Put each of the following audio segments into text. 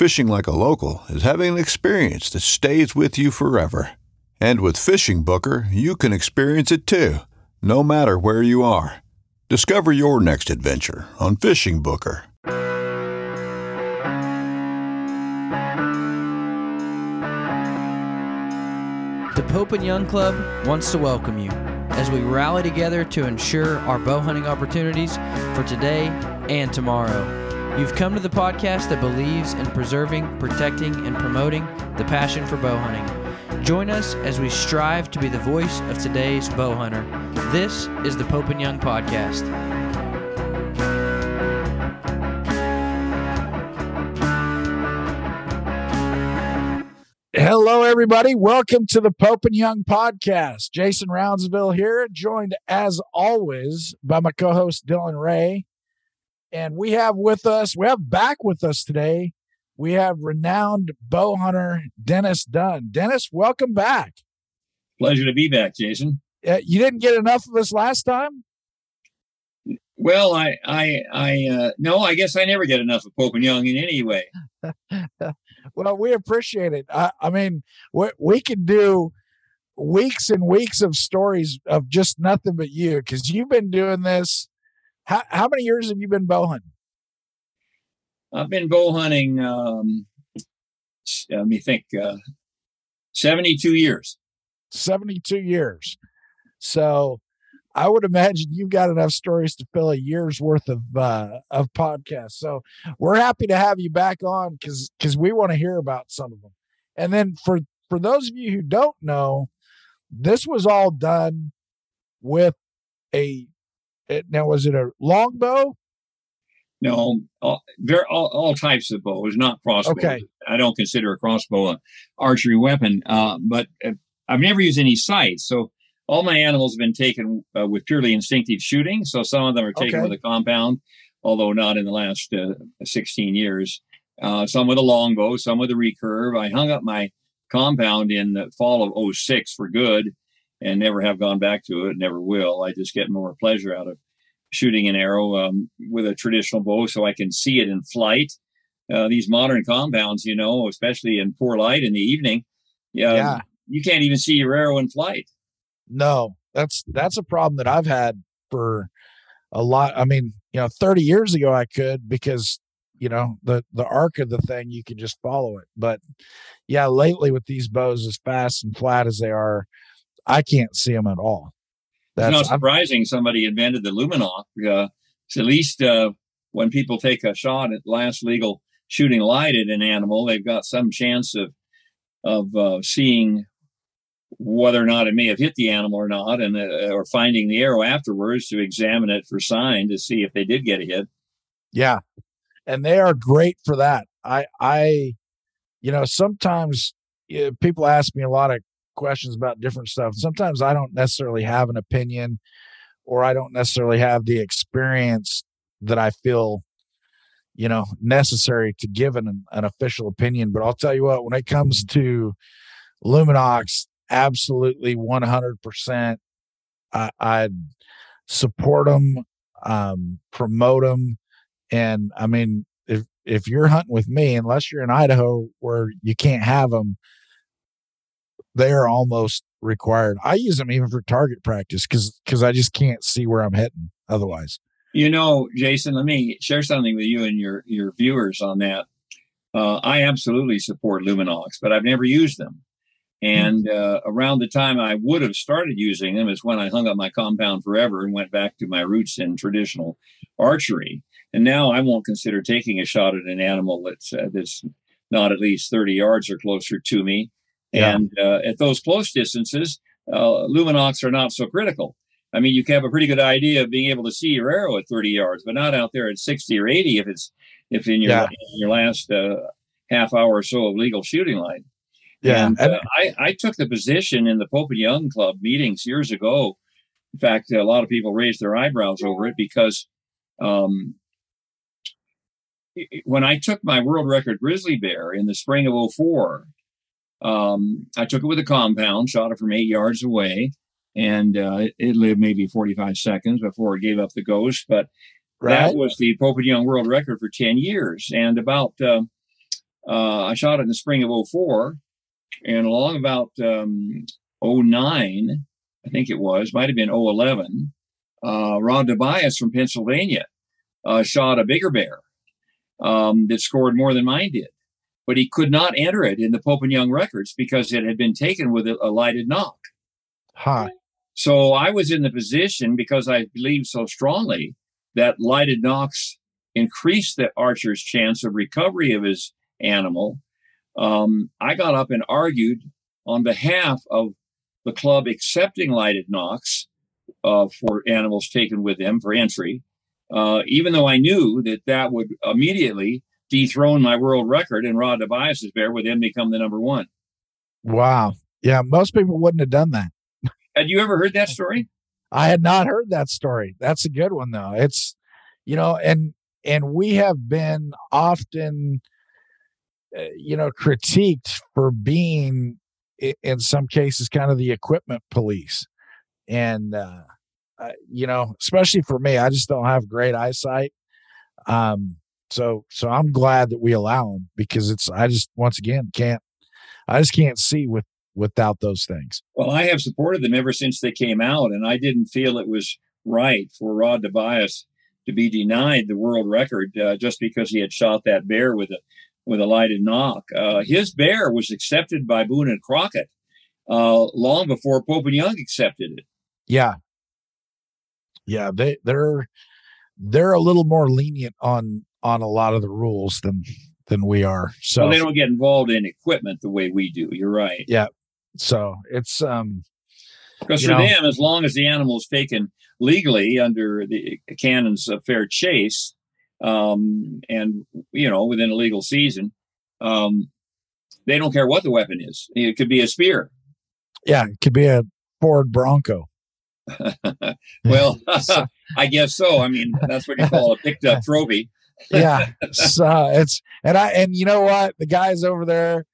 Fishing like a local is having an experience that stays with you forever. And with Fishing Booker, you can experience it too, no matter where you are. Discover your next adventure on Fishing Booker. The Pope and Young Club wants to welcome you as we rally together to ensure our bow hunting opportunities for today and tomorrow. You've come to the podcast that believes in preserving, protecting, and promoting the passion for bow hunting. Join us as we strive to be the voice of today's bow hunter. This is the Pope and Young Podcast. Hello, everybody. Welcome to the Pope and Young podcast. Jason Roundsville here, joined as always by my co host Dylan Ray. And we have with us, we have back with us today, we have renowned bow hunter Dennis Dunn. Dennis, welcome back. Pleasure to be back, Jason. Uh, you didn't get enough of us last time? Well, I, I, I, uh, no, I guess I never get enough of Pope and Young in any way. well, we appreciate it. I, I mean, we, we can do weeks and weeks of stories of just nothing but you because you've been doing this. How, how many years have you been bow hunting? I've been bow hunting, um, let me think, uh, 72 years. 72 years. So I would imagine you've got enough stories to fill a year's worth of uh, of podcasts. So we're happy to have you back on because because we want to hear about some of them. And then for for those of you who don't know, this was all done with a now was it a longbow? No, all, very, all, all types of bows, not crossbow. Okay. I don't consider a crossbow an archery weapon, uh, but uh, I've never used any sights. So all my animals have been taken uh, with purely instinctive shooting. So some of them are taken Okay. with a compound, although not in the last uh, 16 years. Uh, some with a longbow, some with a recurve. I hung up my compound in the fall of 06 for good and never have gone back to it, never will. I just get more pleasure out of shooting an arrow um, with a traditional bow so I can see it in flight. Uh, these modern compounds, you know, especially in poor light in the evening, yeah, Yeah. you can't even see your arrow in flight. No, that's that's a problem that I've had for a lot. I mean, you know, 30 years ago I could because you know the the arc of the thing you can just follow it. But yeah, lately with these bows as fast and flat as they are, I can't see them at all. It's not I've- surprising somebody invented the Lumenok. Uh, so at least uh, when people take a shot at last legal shooting light at an animal, they've got some chance of of uh, seeing whether or not it may have hit the animal or not, and uh, or finding the arrow afterwards to examine it for sign to see if they did get a hit. Yeah. And they are great for that. I I you know, sometimes people ask me a lot of questions about different stuff. Sometimes I don't necessarily have an opinion or I don't necessarily have the experience that I feel you know necessary to give an an official opinion, but I'll tell you what, when it comes to Lumenoks absolutely 100%. I, I'd support them, um, promote them. And I mean, if, if you're hunting with me, unless you're in Idaho where you can't have them, they're almost required. I use them even for target practice because because I just can't see where I'm hitting otherwise. You know, Jason, let me share something with you and your your viewers on that. Uh, I absolutely support Lumenoks, but I've never used them. And uh, around the time I would have started using them is when I hung up my compound forever and went back to my roots in traditional archery. And now I won't consider taking a shot at an animal that's uh, that's not at least 30 yards or closer to me. Yeah. And uh, at those close distances, uh, Lumenoks are not so critical. I mean, you can have a pretty good idea of being able to see your arrow at 30 yards, but not out there at 60 or 80 if it's if in your Yeah. in your last uh, half hour or so of legal shooting line. Yeah. And, uh, I, I took the position in the Pope and Young Club meetings years ago. In fact, a lot of people raised their eyebrows over it because um, when I took my world record grizzly bear in the spring of 04, um, I took it with a compound, shot it from eight yards away, and uh, it, it lived maybe 45 seconds before it gave up the ghost. But right. that was the Pope and Young world record for 10 years. And about, uh, uh, I shot it in the spring of 04 and along about um, 09, I think it was, might have been 011, uh, Rod Tobias from Pennsylvania uh, shot a bigger bear um, that scored more than mine did. But he could not enter it in the Pope and Young records because it had been taken with a, a lighted nock. huh. So I was in the position because I believed so strongly that lighted nocks increased the archer's chance of recovery of his animal. Um, I got up and argued on behalf of the club accepting lighted nocks uh, for animals taken with them for entry, uh, even though I knew that that would immediately dethrone my world record and Rod Tobias's bear would then become the number one. Wow. Yeah. Most people wouldn't have done that. Had you ever heard that story? I had not heard that story. That's a good one though. It's you know, and and we have been often uh, you know critiqued for being in some cases kind of the equipment police. And uh, uh you know, especially for me, I just don't have great eyesight. Um so so I'm glad that we allow them because it's I just once again can't I just can't see with without those things. Well, I have supported them ever since they came out, and I didn't feel it was right for Rod Tobias to be denied the world record uh, just because he had shot that bear with a with a lighted nock. Uh, his bear was accepted by Boone and Crockett uh, long before Pope and Young accepted it. Yeah. Yeah, they they're they're a little more lenient on on a lot of the rules than than we are. So So they don't get involved in equipment the way we do. You're right. Yeah. So it's um Because for know- them, as long as the animal is taken legally under the canons of fair chase, um, and you know within a legal season, um, they don't care what the weapon is. It could be a spear. yeah, it could be a Ford Bronco. Well, I guess so. I mean, that's what you call a picked up trophy. Yeah. So it's and I and you know what? The guys over there,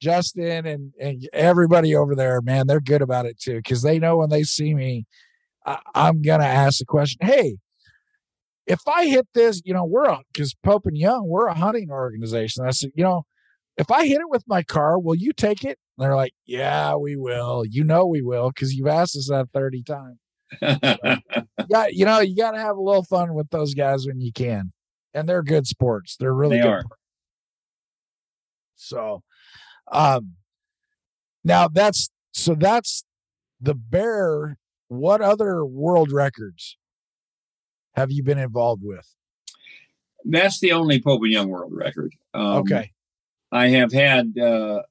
Justin and and everybody over there, man, they're good about it too because they know when they see me, I, I'm gonna ask the question, hey. If I hit this, you know, we're a because Pope and Young, we're a hunting organization. I said, you know, if I hit it with my car, will you take it? And they're like, Yeah, we will. You know we will, because you've asked us that 30 times. Yeah, you know, you gotta have a little fun with those guys when you can. And they're good sports. They're really They good. are. So um now that's so that's the bear. What other world records have you been involved with? that's the only Pope and Young world record. Um, okay. I have had uh,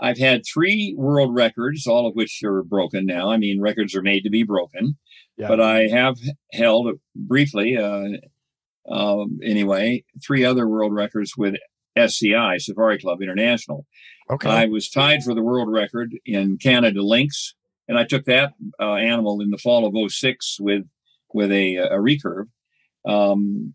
I've had three world records, all of which are broken now. I mean, records are made to be broken, Yeah. but I have held briefly, uh, um, anyway, three other world records with SCI Safari Club International. Okay. I was tied for the world record in Canada lynx, and I took that uh, animal in the fall of 06 with with a, a recurve. Um,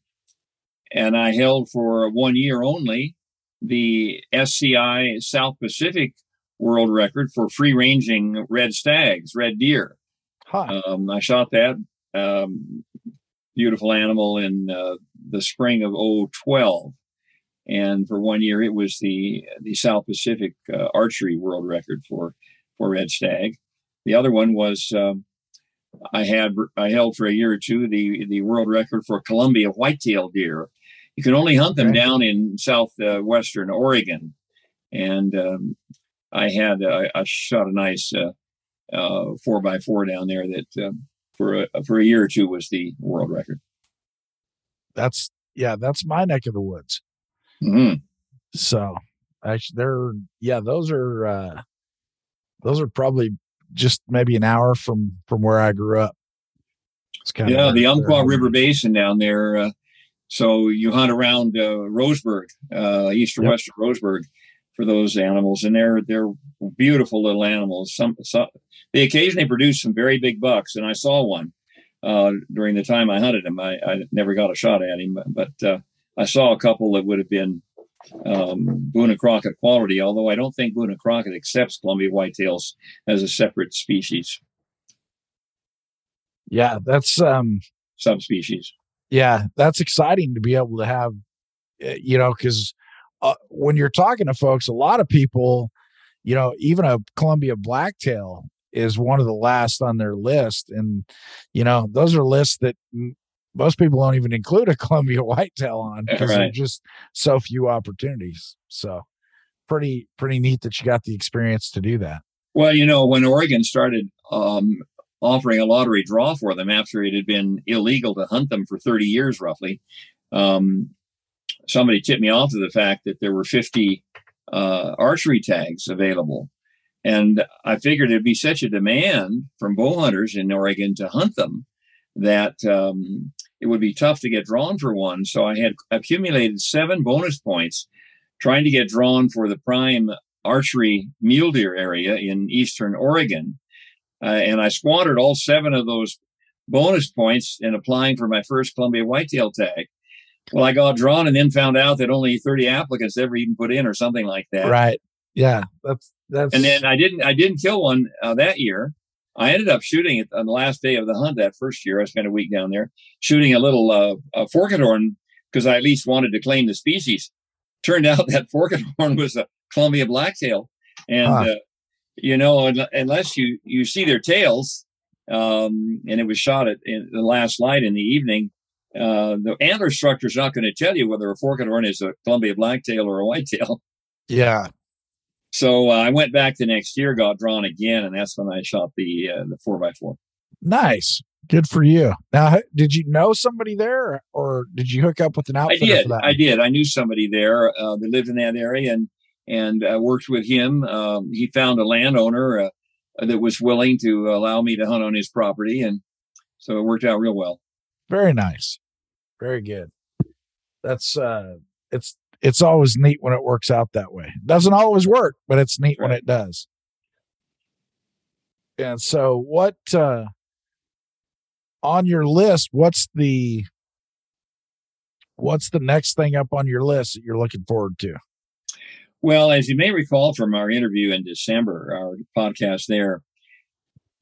and I held for one year only the SCI South Pacific world record for free ranging red stags, red deer. Huh. Um, I shot that um, beautiful animal in uh, the spring of 012. And for one year, it was the the South Pacific uh, archery world record for for red stag. The other one was um, I had I held for a year or two the the world record for Columbia whitetail deer. You can only hunt them down in southwestern Oregon, and um, I had uh, I shot a nice uh, uh, four by four down there that um, for a, for a year or two was the world record. That's yeah, that's my neck of the woods. hmm So actually they're yeah, those are uh those are probably just maybe an hour from from where I grew up. It's kind Yeah, the Umpqua River Basin down there. Uh, so you hunt around uh, Roseburg, uh, east or Yep. west of Roseburg, for those animals, and they're they're beautiful little animals. Some, some they occasionally produce some very big bucks, and I saw one uh, during the time I hunted him. I, I never got a shot at him, but uh, I saw a couple that would have been um, Boone and Crockett quality. Although I don't think Boone and Crockett accepts Columbia whitetails as a separate species, Yeah, that's um subspecies. yeah, that's exciting to be able to have uh, you know cuz uh, when you're talking to folks a lot of people you know even a Columbia blacktail is one of the last on their list and you know those are lists that most people don't even include a Columbia whitetail on because Right. there's just so few opportunities so pretty pretty neat that you got the experience to do that Well, you know, when Oregon started um, offering a lottery draw for them after it had been illegal to hunt them for 30 years, roughly, um, somebody tipped me off to the fact that there were 50 uh, archery tags available. And I figured it'd be such a demand from bow hunters in Oregon to hunt them that um, it would be tough to get drawn for one. So I had accumulated seven bonus points trying to get drawn for the prime archery mule deer area in eastern Oregon. Uh, and I squandered all seven of those bonus points in applying for my first Columbia whitetail tag. Well, I got drawn and then found out that only 30 applicants ever even put in or something like that. right yeah that's that's And then I didn't I didn't kill one uh, that year. I ended up shooting it on the last day of the hunt that first year. I spent a week down there shooting a little uh, a forked-horn because I at least wanted to claim the species. Turned out that forked-horn was a Columbia blacktail, and Huh. uh, you know un- unless you you see their tails, um, and it was shot at in the last light in the evening. Uh, the antler structure is not going to tell you whether a forked-horn is a Columbia blacktail or a whitetail. yeah So uh, I went back the next year, got drawn again, and that's when I shot the uh, the four by four. Nice. Good for you. Now, did you know somebody there, or did you hook up with an outfit? I did, for that? I did. I knew somebody there uh, that lived in that area, and and uh, worked with him. Um, he found a landowner uh, that was willing to allow me to hunt on his property, and so it worked out real well. Very nice. Very good. That's uh, it's it's always neat when it works out that way. Doesn't always work, but it's neat when it does. And so, what uh, on your list? What's the what's the next thing up on your list that you're looking forward to? Well, as you may recall from our interview in December, our podcast there,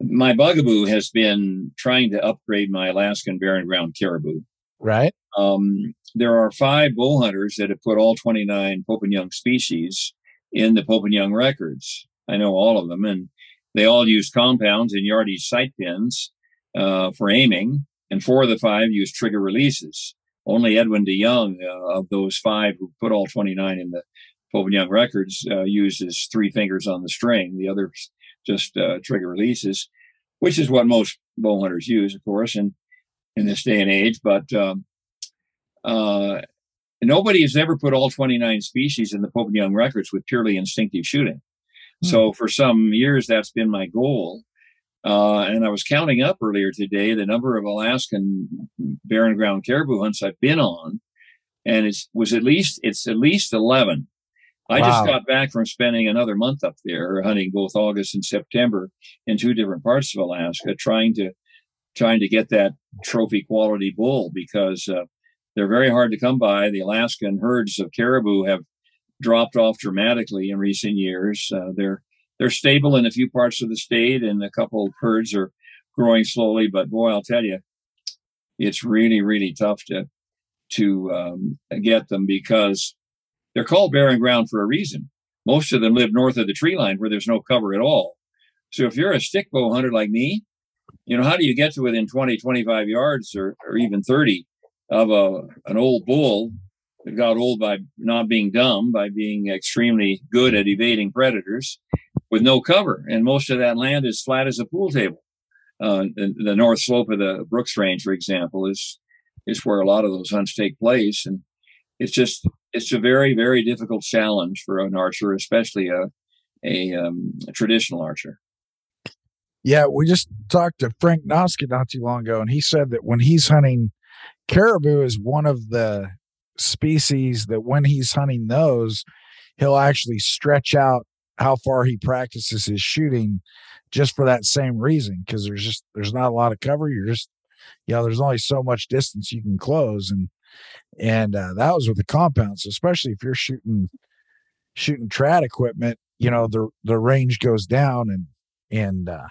my bugaboo has been trying to upgrade my Alaskan barren ground caribou. Right? Um, there are five bow hunters that have put all 29 Pope and Young species in the Pope and Young records. I know all of them, and they all use compounds and yardage sight pins uh, for aiming, and four of the five use trigger releases. Only Edwin DeYoung uh, of those five who put all 29 in the Pope and Young records uh, uses three fingers on the string. The others just uh, trigger releases, which is what most bow hunters use, of course, and in this day and age. But um, uh, nobody has ever put all 29 species in the Pope and Young records with purely instinctive shooting. So for some years, that's been my goal. Uh, and I was counting up earlier today the number of Alaskan barren ground caribou hunts I've been on, and it was at least it's at least 11. I Wow. just got back from spending another month up there hunting both August and September in two different parts of Alaska, trying to trying to get that trophy quality bull because uh, they're very hard to come by. The Alaskan herds of caribou have dropped off dramatically in recent years. Uh, they're they're stable in a few parts of the state, and a couple of herds are growing slowly. But boy, I'll tell you, it's really really tough to to um, get them because they're called barren ground for a reason. Most of them live north of the tree line where there's no cover at all. So if you're a stick bow hunter like me, you know, how do you get to within 20, 25 yards or, or even 30 of a, an old bull that got old by not being dumb, by being extremely good at evading predators with no cover? And most of that land is flat as a pool table. Uh, the, the north slope of the Brooks Range, for example, is is where a lot of those hunts take place, and it's just it's a very very difficult challenge for an archer, especially a a, um, a traditional archer. Yeah, we just talked to Frank Noska not too long ago, and he said that when he's hunting caribou is one of the species that when he's hunting those, he'll actually stretch out how far he practices his shooting just for that same reason because there's just there's not a lot of cover. You're just you know there's only so much distance you can close and and uh, that was with the compounds especially if you're shooting shooting trad equipment you know the the range goes down and and uh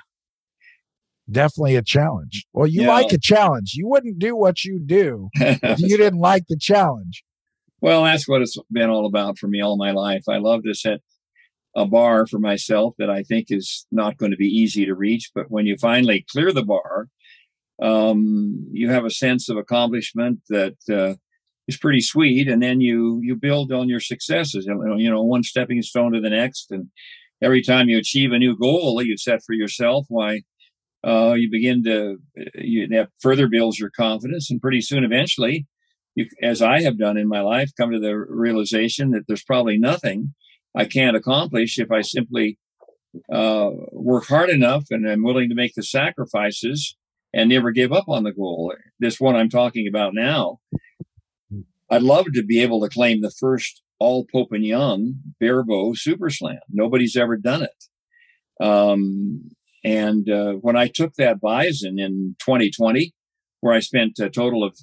definitely a challenge well you Yeah. like a challenge you wouldn't do what you do if you didn't like the challenge Well, that's what it's been all about for me all my life. I love to set a bar for myself that I think is not going to be easy to reach. But when you finally clear the bar, um, you have a sense of accomplishment that uh, is pretty sweet. And then you you build on your successes. You know, you know, one stepping stone to the next. And every time you achieve a new goal that you set for yourself, why uh, you begin to you, that further builds your confidence, and pretty soon, eventually, you, as I have done in my life, come to the realization that there's probably nothing I can't accomplish if I simply uh, work hard enough and am willing to make the sacrifices and never give up on the goal. This one I'm talking about now. I'd love to be able to claim the first all Pope and Young barebow super slam. Nobody's ever done it. Um, and uh, when I took that bison in 2020, where I spent a total of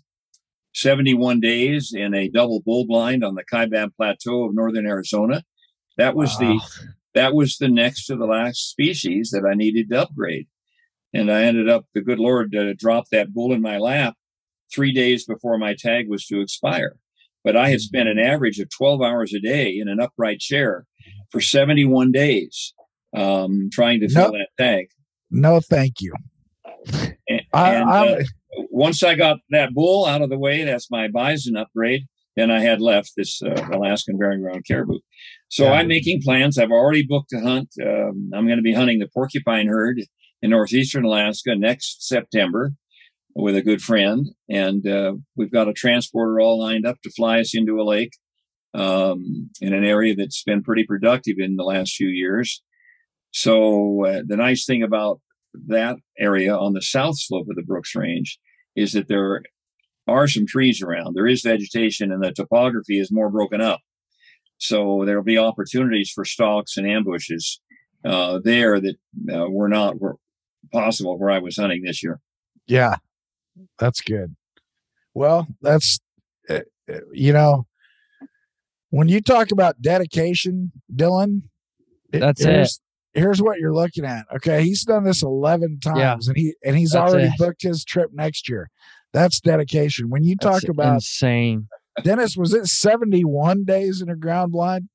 71 days in a double bull blind on the Kaibab Plateau of northern Arizona, that was the that was the next to the last species that I needed to upgrade. And I ended up, the good Lord uh, dropped that bull in my lap three days before my tag was to expire. But I had spent an average of 12 hours a day in an upright chair for 71 days um, trying to fill that tag. No thank you And, I, I'm, uh, once I got that bull out of the way, that's my bison upgrade. Then I had left this uh, Alaskan barren ground caribou. So Yeah. I'm making plans. I've already booked a hunt. Um, I'm going to be hunting the porcupine herd in northeastern Alaska next September with a good friend, and uh, we've got a transporter all lined up to fly us into a lake um, in an area that's been pretty productive in the last few years. So uh, the nice thing about that area on the south slope of the Brooks Range is that there are some trees around. There is vegetation, and the topography is more broken up. So there will be opportunities for stalks and ambushes uh, there that uh, were not were possible where I was hunting this year. Yeah, that's good. Well, that's uh, uh, you know, when you talk about dedication, Dylan, it- That's it. here's, Here's what you're looking at. Okay, he's done this eleven times, and he and he's That's already it. booked his trip next year. That's dedication. When you talk That's about insane. Dennis, was it 71 days in a ground blind?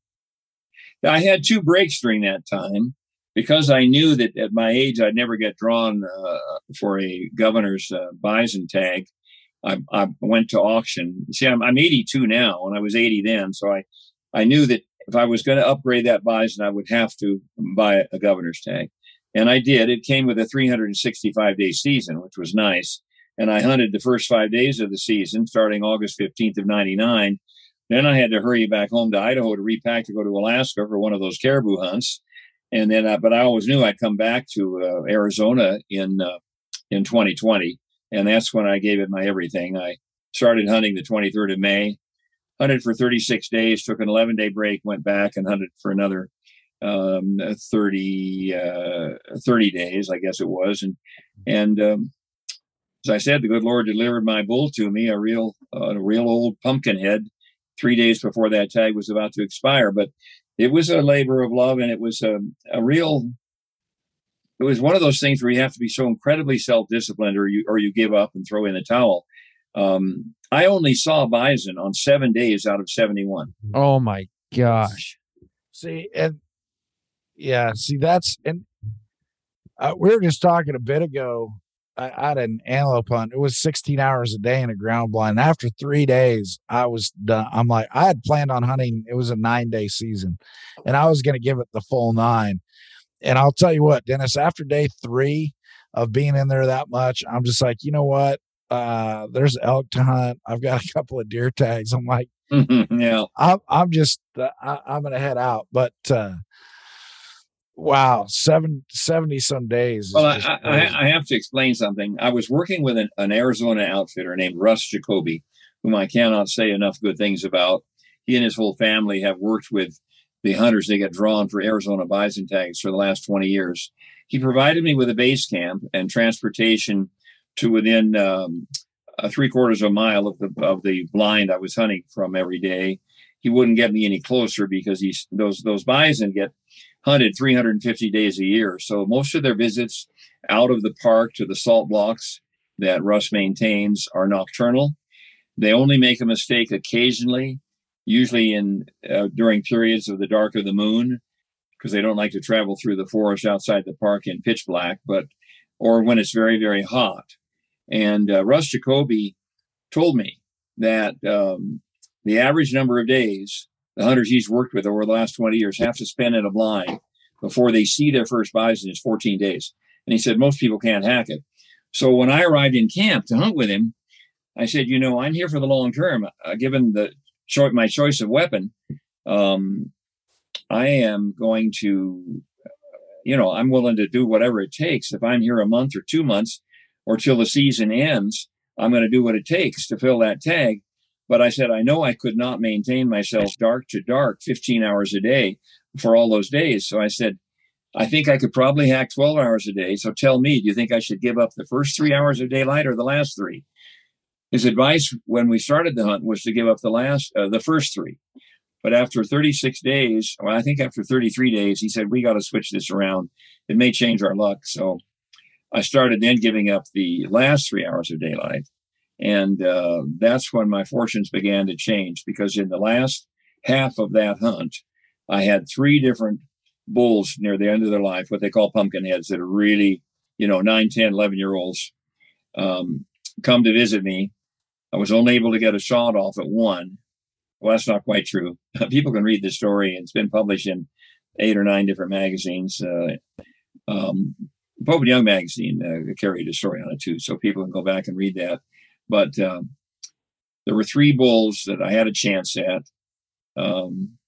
I had two breaks during that time because I knew that at my age I'd never get drawn uh, for a governor's uh, bison tag. I, I went to auction. See, I'm, I'm 82 now, and I was 80 then, so I I knew that if I was going to upgrade that bison, I would have to buy a governor's tag, and I did. It came with a 365 day season, which was nice. And I hunted the first five days of the season, starting August 15th of '99. Then I had to hurry back home to Idaho to repack to go to Alaska for one of those caribou hunts. And then, uh, but I always knew I'd come back to uh, Arizona in uh, in 2020, and that's when I gave it my everything. I started hunting the 23rd of May, hunted for 36 days, took an 11 day break, went back and hunted for another um, 30 uh, 30 days, I guess it was, and and um, as I said, the good Lord delivered my bull to me, a real uh, a real old pumpkin head three days before that tag was about to expire. But it was a labor of love, and it was a, a real. It was one of those things where you have to be so incredibly self-disciplined, or you or you give up and throw in the towel. Um, I only saw bison on seven days out of seventy-one. Oh my gosh! See, and yeah, see that's and uh, we were just talking a bit ago. I, I had an antelope hunt. It was 16 hours a day in a ground blind. After three days, I was done. I'm like, I had planned on hunting. It was a nine day season, and I was going to give it the full nine. And I'll tell you what, Dennis. After day three of being in there that much, I'm just like, you know what? Uh, there's elk to hunt. I've got a couple of deer tags. I'm like, yeah, I'm I'm just uh, I, I'm gonna head out. But uh, wow, seven, 70 some days. Well, I, I. I have to explain something. I was working with an, an Arizona outfitter named Russ Jacoby, whom I cannot say enough good things about. He and his whole family have worked with the hunters that get drawn for Arizona bison tags for the last 20 years. He provided me with a base camp and transportation to within um, a three quarters of a mile of the of the blind I was hunting from every day. He wouldn't get me any closer because he's those those bison get hunted 350 days a year. So most of their visits out of the park to the salt blocks that Russ maintains are nocturnal. They only make a mistake occasionally, usually in uh, during periods of the dark of the moon, because they don't like to travel through the forest outside the park in pitch black, but or when it's very very hot. And uh, Russ Jacoby told me that um, the average number of days the hunters he's worked with over the last 20 years have to spend in a blind before they see their first bison is 14 days. And he said most people can't hack it. So when I arrived in camp to hunt with him, I said, you know, I'm here for the long term. Uh, given the choice, my choice of weapon, um, I am going to, you know, I'm willing to do whatever it takes. If I'm here a month or two months, or till the season ends, I'm going to do what it takes to fill that tag. But I said, I know I could not maintain myself dark to dark 15 hours a day for all those days. So I said, I think I could probably hack 12 hours a day. So tell me, do you think I should give up the first three hours of daylight or the last three? His advice when we started the hunt was to give up the last, uh, the first three. But after 36 days, well, I think after 33 days, he said, we got to switch this around. It may change our luck. So I started then giving up the last three hours of daylight. And uh, that's when my fortunes began to change because in the last half of that hunt, I had three different bulls near the end of their life, what they call pumpkin heads, that are really, you know, 9, 10, 11 year olds um, come to visit me. I was only able to get a shot off at one. Well, that's not quite true. People can read the story. And it's been published in eight or nine different magazines. Uh, um, Pope and Young magazine uh, carried a story on it too, so people can go back and read that. But um, there were three bulls that I had a chance at. Um,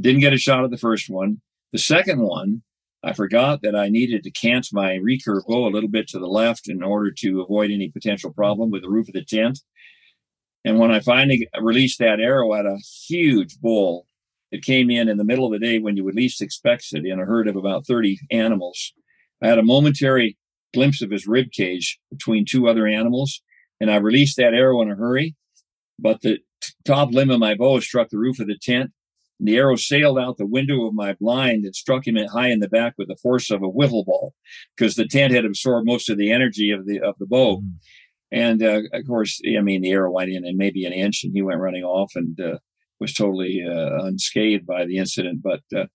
didn't get a shot at the first one. The second one, I forgot that I needed to cant my recurve bow a little bit to the left in order to avoid any potential problem with the roof of the tent. And when I finally released that arrow at a huge bull, it came in in the middle of the day when you would least expect it in a herd of about 30 animals. I had a momentary glimpse of his rib cage between two other animals, and I released that arrow in a hurry. But the t- top limb of my bow struck the roof of the tent. And the arrow sailed out the window of my blind and struck him high in the back with the force of a wiffle ball, because the tent had absorbed most of the energy of the of the bow. And uh, of course, I mean, the arrow went in and maybe an inch, and he went running off and uh, was totally uh, unscathed by the incident. But uh,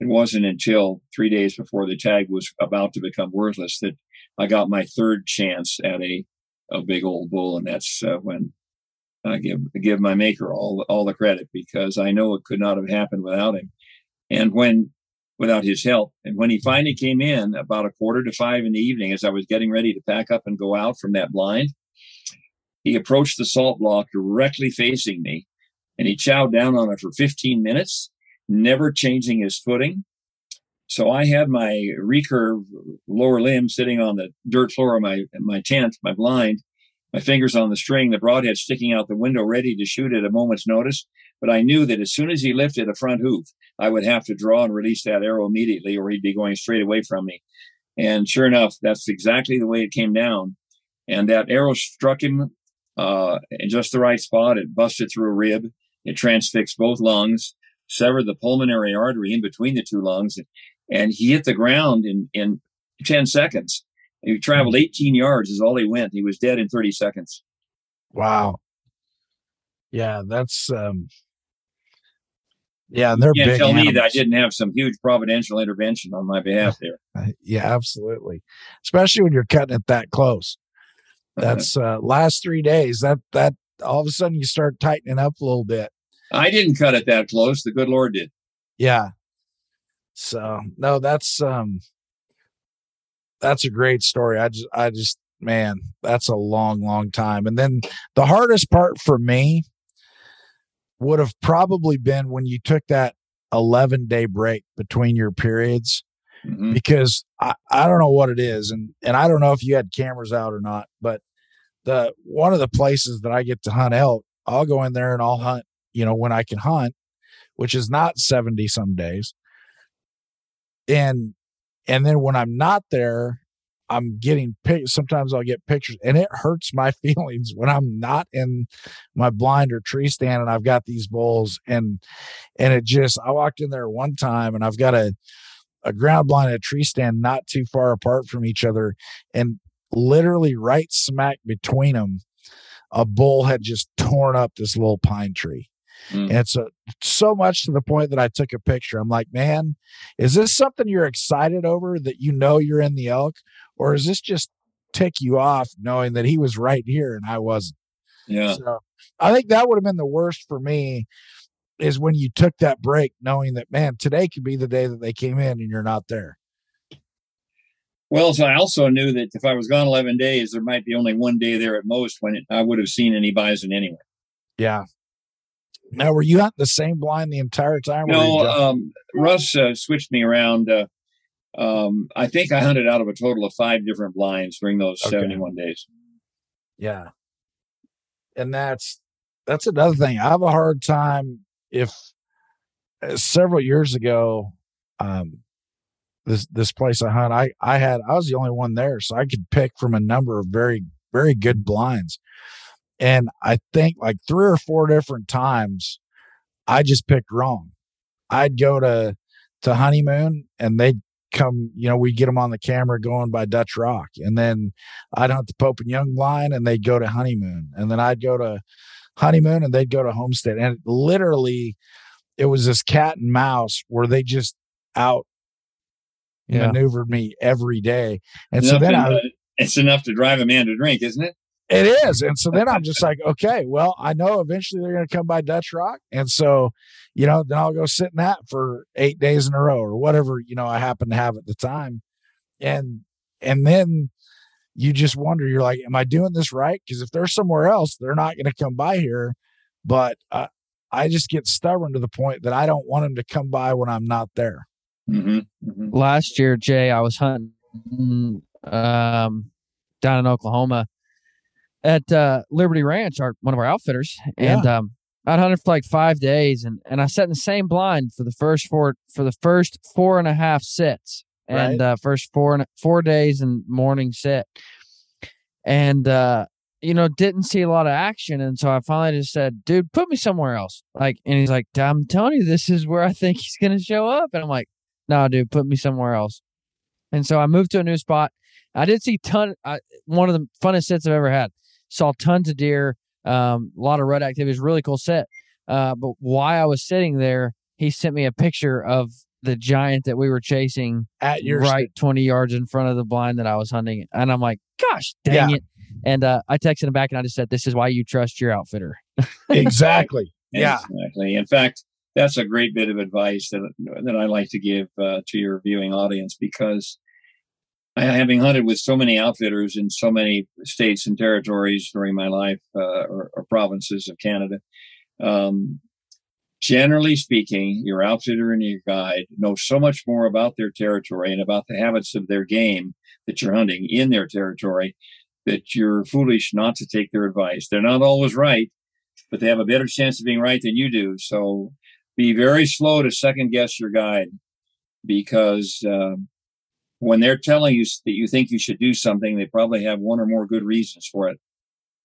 it wasn't until three days before the tag was about to become worthless that I got my third chance at a a big old bull, and that's uh, when I give give my maker all all the credit because I know it could not have happened without him, and when without his help. And when he finally came in about a quarter to five in the evening, as I was getting ready to pack up and go out from that blind, he approached the salt block directly facing me, and he chowed down on it for 15 minutes, never changing his footing. So I had my recurve lower limb sitting on the dirt floor of my my tent, my blind, my fingers on the string, the broadhead sticking out the window, ready to shoot at a moment's notice. But I knew that as soon as he lifted a front hoof, I would have to draw and release that arrow immediately, or he'd be going straight away from me. And sure enough, that's exactly the way it came down. And that arrow struck him uh, in just the right spot. It busted through a rib. It transfixed both lungs. Severed the pulmonary artery in between the two lungs, and he hit the ground in in ten seconds. He traveled 18 yards is all he went. He was dead in 30 seconds. Wow. Yeah, that's um yeah, and they're you can't big tell me that I didn't have some huge providential intervention on my behalf there. Uh, Yeah, absolutely. Especially when you're cutting it that close. That's uh last three days. That that all of a sudden you start tightening up a little bit. I didn't cut it that close. The good Lord did. Yeah. So no, that's um that's a great story. I just I just man, that's a long, long time. And then the hardest part for me would have probably been when you took that 11 day break between your periods Mhm. because I, I don't know what it is and and I don't know if you had cameras out or not, but the one of the places that I get to hunt elk, I'll go in there and I'll hunt, you know, when I can hunt, which is not 70 some days. And and then when I'm not there, I'm getting pic- sometimes I'll get pictures and it hurts my feelings when I'm not in my blind or tree stand and I've got these bulls and and it just I walked in there one time and I've got a a ground blind and a tree stand not too far apart from each other and literally right smack between them a bull had just torn up this little pine tree Mm. and so so much to the point that i took a picture i'm like man is this something you're excited over that you know you're in the elk or is this just tick you off knowing that he was right here and i wasn't Yeah. so I think that would have been the worst for me is when you took that break, knowing that man, today could be the day that they came in and you're not there. Well, so I also knew that if I was gone 11 days, there might be only one day there at most when it, I would have seen any bison anyway. Yeah. Now, were you hunting the same blind the entire time? No, um, Russ uh, switched me around. Uh, um, I think I hunted out of a total of five different blinds during those Okay. 71 days. yeah. And that's that's another thing. I have a hard time if uh, several years ago, um, this this place I hunt, I I had I was the only one there, so I could pick from a number of very very good blinds. And I think like three or four different times, I just picked wrong. I'd go to to honeymoon and they'd come, you know, we'd get them on the camera going by Dutch Rock, and then I'd hunt the Pope and Young line, and they'd go to honeymoon, and then I'd go to honeymoon, and they'd go to homestead, and literally, it was this cat and mouse where they just out Yeah. maneuvered me every day, and so then to- I it's enough to drive a man to drink, isn't it? It is. And so then I'm just like, okay, well, I know eventually they're going to come by Dutch Rock. And so, you know, then I'll go sit in that for eight days in a row or whatever, you know, I happen to have at the time. And, and then you just wonder, you're like, am I doing this right? Because if they're somewhere else, they're not going to come by here. But uh, I just get stubborn to the point that I don't want them to come by when I'm not there. Mm-hmm. Mm-hmm. last year, Jay, I was hunting um, down in Oklahoma at uh, Liberty Ranch, our one of our outfitters, and um, I'd hunted for like five days, and and I sat in the same blind for the first four for the first four and a half sits, and uh, first four and four days and morning sit, and uh, you know didn't see a lot of action, and so I finally just said, "Dude, put me somewhere else." Like, and he's like, "I'm telling you, this is where I think he's gonna show up," and I'm like no, dude, put me somewhere else. And so I moved to a new spot. I did see ton. I, one of the funnest sets I've ever had. Saw tons of deer, um, a lot of rut activity. activities. Really cool set. Uh, but while I was sitting there, he sent me a picture of the giant that we were chasing At your right 20 yards in front of the blind that I was hunting. And I'm like, gosh dang Yeah. it. And uh, I texted him back and I just said, this is why you trust your outfitter. exactly. Yeah. Exactly. In fact, that's a great bit of advice that that I like to give uh, to your viewing audience because I, having hunted with so many outfitters in so many states and territories during my life uh, or, or provinces of Canada, um, generally speaking, your outfitter and your guide know so much more about their territory and about the habits of their game that you're hunting in their territory that you're foolish not to take their advice. They're not always right, but they have a better chance of being right than you do. So be very slow to second guess your guide because um, when they're telling you that you think you should do something, they probably have one or more good reasons for it.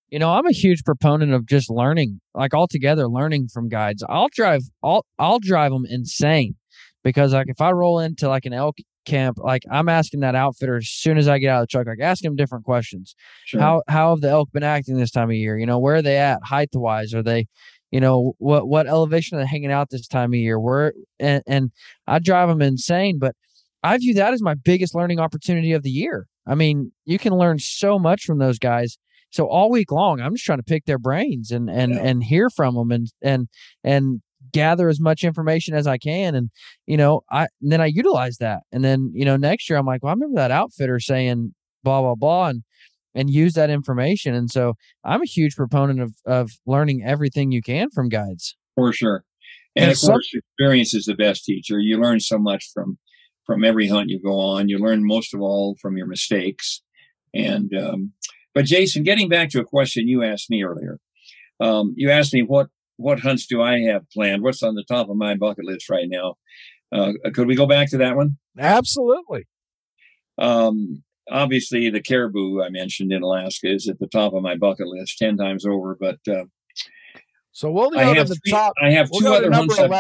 you know, I'm a huge proponent of just learning, like altogether learning from guides. I'll drive, I'll I'll drive them insane because like if I roll into like an elk camp, like I'm asking that outfitter as soon as I get out of the truck, like asking him different questions. Sure. How how have the elk been acting this time of year? You know, where are they at height wise? Are they, you know, what what elevation are they hanging out this time of year? Where and and I drive them insane, but I view that as my biggest learning opportunity of the year. I mean, you can learn so much from those guys. So all week long, I'm just trying to pick their brains and and Yeah. and hear from them and and and gather as much information as I can. And you know, I and then I utilize that. And then you know, next year I'm like, well, I remember that outfitter saying blah blah blah, and and use that information. And so I'm a huge proponent of of learning everything you can from guides. for sure. And And of some- course, experience is the best teacher. You learn so much from from every hunt you go on. You learn most of all from your mistakes. And um, but Jason, getting back to a question you asked me earlier, um, you asked me what what hunts do I have planned? What's on the top of my bucket list right now? Uh, could we go back to that one? Absolutely. Um, obviously, the caribou I mentioned in Alaska is at the top of my bucket list ten times over. But uh, So we'll go I to have the three, top. I have We'll two to other hunts. I've.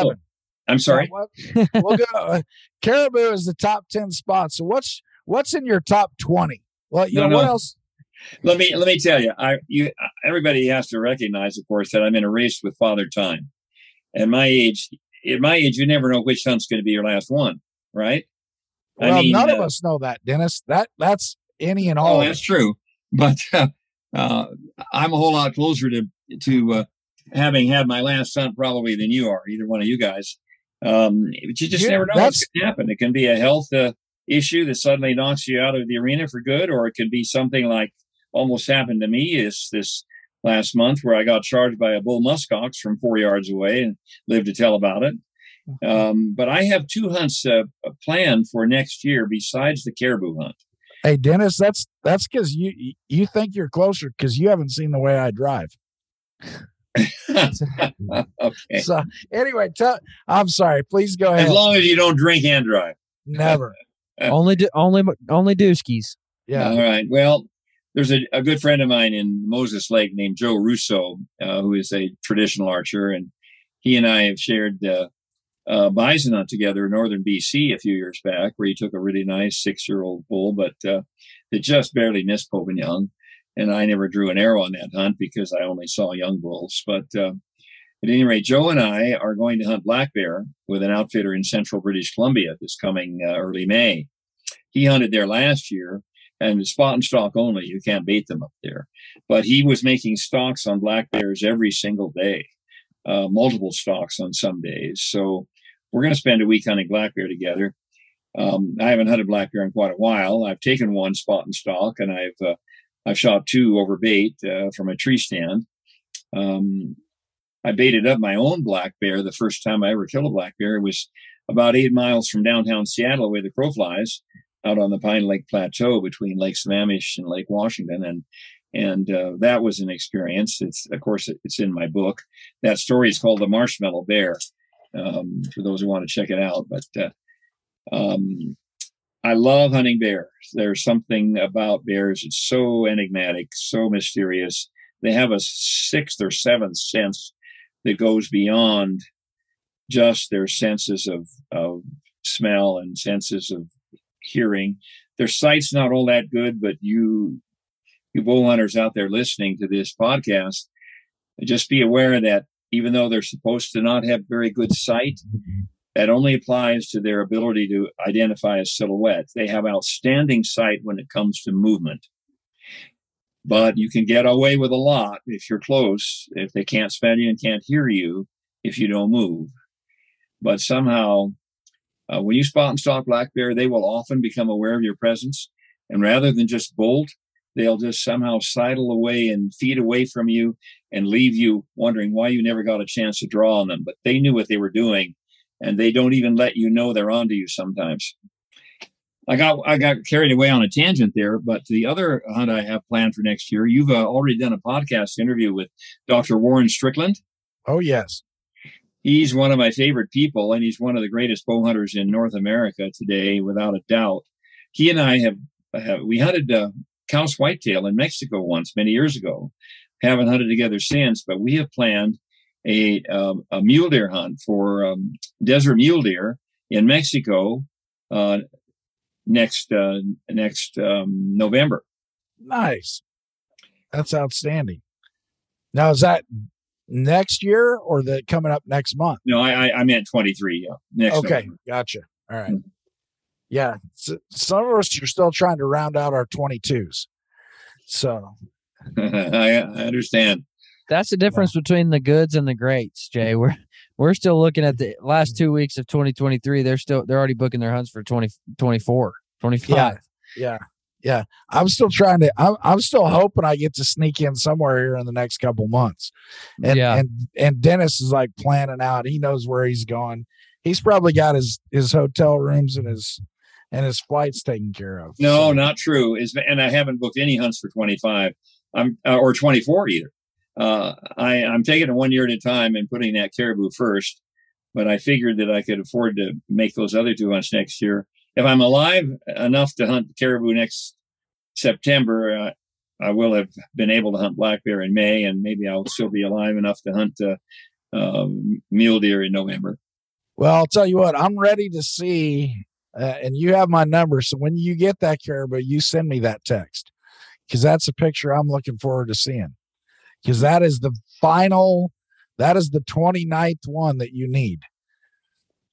I'm sorry. What- we'll go. uh, Caribou is the top ten spot. So what's what's in your top twenty? Well, you No, know what else? let me let me tell you i you everybody has to recognize of course that i'm in a race with father time at my age at my age you never know which hunt's going to be your last one right I Well, mean, none of uh, us know that, Dennis. That that's any and oh all. of that's true but uh, uh, i'm a whole lot closer to to uh, having had my last hunt probably than you are either one of you guys um but you just Yeah, never know what's going to happen it can be a health uh, issue that suddenly knocks you out of the arena for good or it could be something like almost happened to me is this last month where I got charged by a bull muskox from four yards away and lived to tell about it. Um, but I have two hunts uh, planned for next year besides the caribou hunt. Hey, Dennis, that's that's because you you think you're closer because you haven't seen the way I drive. okay. So anyway, tell, I'm sorry. Please go ahead. As long as you don't drink and drive. Never. only do, only only dooskies. Yeah. All right. Well, there's a, a good friend of mine in Moses Lake named Joe Russo, uh, who is a traditional archer, and he and I have shared uh, uh, bison hunt together in northern BC a few years back, where he took a really nice six-year-old bull, but uh, it just barely missed Pope and Young, and I never drew an arrow on that hunt because I only saw young bulls. But uh, at any rate, Joe and I are going to hunt black bear with an outfitter in central British Columbia this coming uh, early May. He hunted there last year and spot and stalk only. You can't bait them up there. But he was making stalks on black bears every single day, uh, multiple stalks on some days. So we're going to spend a week hunting black bear together. Um, I haven't hunted black bear in quite a while. I've taken one spot and stalk, and I've uh, I've shot two over bait uh, from a tree stand. Um, I baited up my own black bear the first time I ever killed a black bear. It was about eight miles from downtown Seattle, where the crow flies out on the Pine Lake Plateau between Lake Sammamish and Lake Washington, and and uh, that was an experience. It's of course it's in my book. That story is called the Marshmallow Bear. Um, for those who want to check it out, but uh, um, I love hunting bears. There's something about bears. It's so enigmatic, so mysterious. They have a sixth or seventh sense that goes beyond just their senses of, of smell and senses of hearing. Their sight's not all that good, but you, you bow hunters out there listening to this podcast, just be aware that even though they're supposed to not have very good sight, that only applies to their ability to identify a silhouette. They have outstanding sight when it comes to movement. But you can get away with a lot if you're close, if they can't smell you and can't hear you, if you don't move. But somehow, uh, when you spot and stalk black bear, they will often become aware of your presence. And rather than just bolt, they'll just somehow sidle away and feed away from you and leave you wondering why you never got a chance to draw on them. But they knew what they were doing and they don't even let you know they're onto you sometimes. I got I got carried away on a tangent there, but the other hunt I have planned for next year, you've uh, already done a podcast interview with Dr. Warren Strickland. Oh yes. He's one of my favorite people, and he's one of the greatest bow hunters in North America today, without a doubt. He and I have, have we hunted uh, Coues whitetail in Mexico once many years ago. haven't hunted together since, but we have planned a um, a mule deer hunt for um, desert mule deer in Mexico uh, next uh, next um, November. Nice. That's outstanding. Now, is that next year or the coming up next month? No, I I, I meant twenty three. Yeah, next. Okay, November. gotcha. All right. Mhm. Yeah, s- some of us are still trying to round out our 22s. So, I, I understand. That's the difference between the goods and the greats, Jay. We're we're still looking at the last two weeks of 2023. They're still they're already booking their hunts for 2024, 25. yeah, yeah, yeah. I'm still trying to, I'm, I'm still hoping I get to sneak in somewhere here in the next couple months. And, Yeah. and, and Dennis is like planning out. He knows where he's going. He's probably got his, his hotel rooms and his, and his flights taken care of. No, So, not true. Is and I haven't booked any hunts for 25. I'm uh, or 24 either. Uh, I I'm taking it one year at a time and putting that caribou first. But I figured that I could afford to make those other two hunts next year. If I'm alive enough to hunt caribou next September, uh, I will have been able to hunt black bear in May, and maybe I'll still be alive enough to hunt uh, uh, mule deer in November. Well, I'll tell you what, I'm ready to see, uh, and you have my number. So when you get that caribou, you send me that text because that's a picture I'm looking forward to seeing. Because that is the final, that is the 29th one that you need.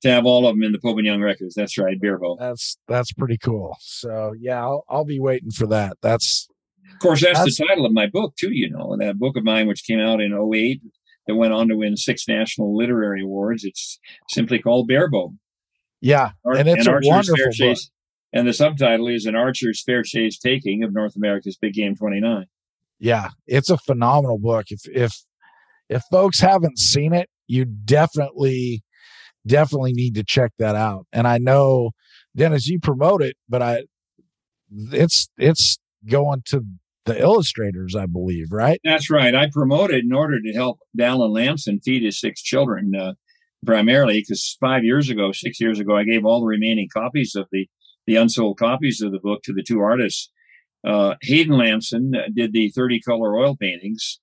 To have all of them in the Pope and Young records. That's right, Barebow. That's that's pretty cool. So yeah, I'll, I'll be waiting for that. That's Of course, that's, That's- the title of my book too. You know, that book of mine, which came out in 08, that went on to win six national literary awards. It's simply called Barebow. yeah, Ar- and it's a Archer's wonderful Fair book. Chase. And the subtitle is An Archer's Fair Chase Taking of North America's Big Game 29. Yeah, it's a phenomenal book. If if if folks haven't seen it, you definitely definitely need to check that out. And I know Dennis, you promote it, but I it's it's going to the illustrators, I believe, right? That's right. I promoted in order to help Dallin Lambson feed his six children, uh, primarily because five years ago, six years ago, I gave all the remaining copies of the the unsold copies of the book to the two artists. Uh, Hayden Lambson uh, did the 30 color oil paintings,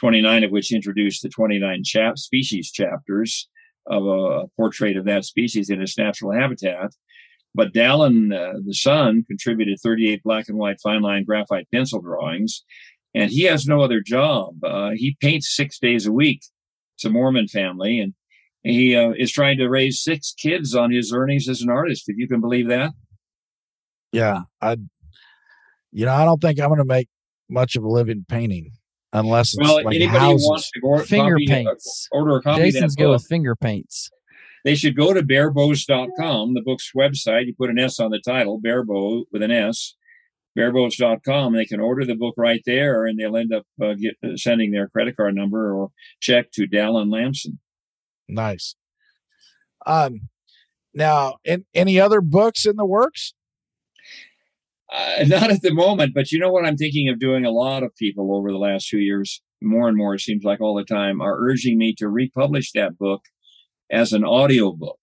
29 of which introduced the 29 chap species chapters of a portrait of that species in its natural habitat. But Dallin, uh, the son, contributed 38 black and white fine line graphite pencil drawings and he has no other job. Uh, he paints six days a week. It's a Mormon family, and he uh, is trying to raise six kids on his earnings as an artist. If you can believe that, Yeah. I you know, I don't think I'm gonna make much of a living painting unless it's well, like anybody houses. wants to go Finger copy, uh, paints. order a copy Jason's go with finger paints. they should go to barebows.com, the book's website. You put an S on the title, Barebow with an S, barebows.com. They can order the book right there, and they'll end up uh, get, uh, sending their credit card number or check to Dallin Lambson. Nice. Um now in, any other books in the works? Uh, not at the moment, but you know what I'm thinking of doing? A lot of people over the last few years, more and more, it seems like all the time, are urging me to republish that book as an audio book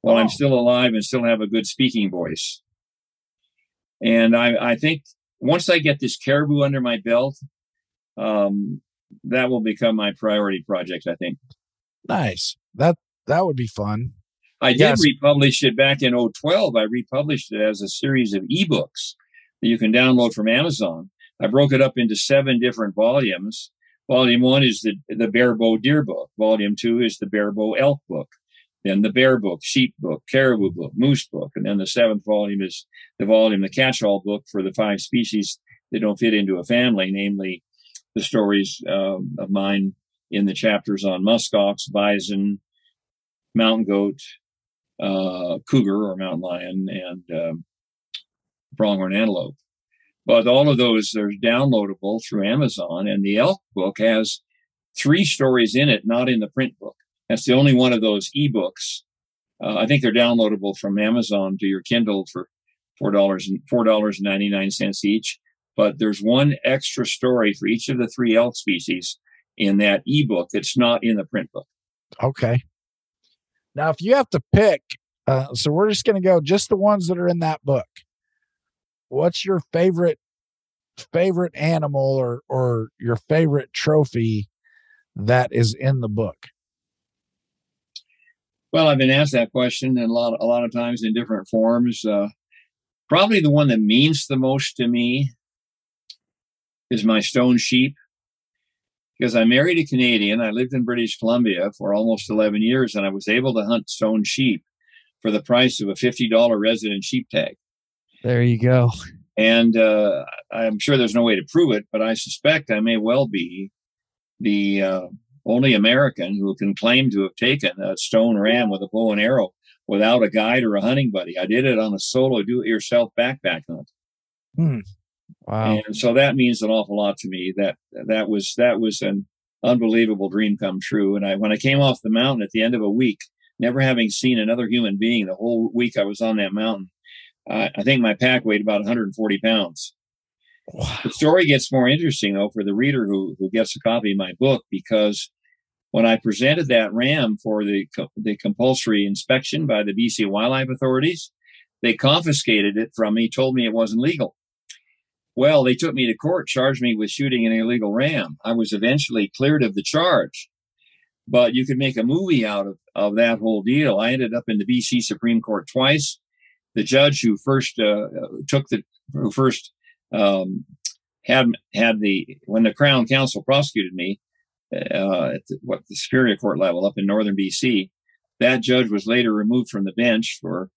while Oh. I'm still alive and still have a good speaking voice. And I, I think once I get this caribou under my belt, um, that will become my priority project, I think. Nice. That that would be fun. I did Yes. republish it back in 012. I republished it as a series of ebooks that you can download from Amazon. I broke it up into seven different volumes. Volume one is the, the Barebow Deer book. Volume two is the Barebow Elk book. Then the Bear book, Sheep book, Caribou book, Moose book. And then the seventh volume is the volume, the catch-all book for the five species that don't fit into a family, namely the stories um, of mine in the chapters on muskox, bison, mountain goat, uh, cougar or mountain lion, and um, antelope. But all of those are downloadable through Amazon, and the elk book has three stories in it, not in the print book. That's the only one of those ebooks. Uh, I think they're downloadable from Amazon to your Kindle for four dollars and four dollars ninety nine cents each. But there's one extra story for each of the three elk species in that ebook that's not in the print book. Okay. Now, if you have to pick, uh, so we're just going to go just the ones that are in that book. What's your favorite favorite animal or or your favorite trophy that is in the book? Well, I've been asked that question a lot a lot of times in different forms. Uh, probably the one that means the most to me is my stone sheep because I married a Canadian. I lived in British Columbia for almost 11 years and I was able to hunt stone sheep for the price of a $50 resident sheep tag. There you go. And uh, I'm sure there's no way to prove it, but I suspect I may well be the uh, only American who can claim to have taken a stone ram with a bow and arrow without a guide or a hunting buddy. I did it on a solo do it yourself backpack hunt. Hmm. Wow. And so that means an awful lot to me. That that was that was an unbelievable dream come true. And I when I came off the mountain at the end of a week, never having seen another human being the whole week I was on that mountain, uh, I think my pack weighed about 140 pounds. Wow. The story gets more interesting though for the reader who who gets a copy of my book because when I presented that ram for the the compulsory inspection by the BC wildlife authorities, they confiscated it from me, told me it wasn't legal. Well, they took me to court, charged me with shooting an illegal ram. I was eventually cleared of the charge, but you could make a movie out of, of that whole deal. I ended up in the BC Supreme Court twice. The judge who first uh, took the who first um, had had the when the Crown Counsel prosecuted me uh, at the, what the Superior Court level up in northern BC, that judge was later removed from the bench for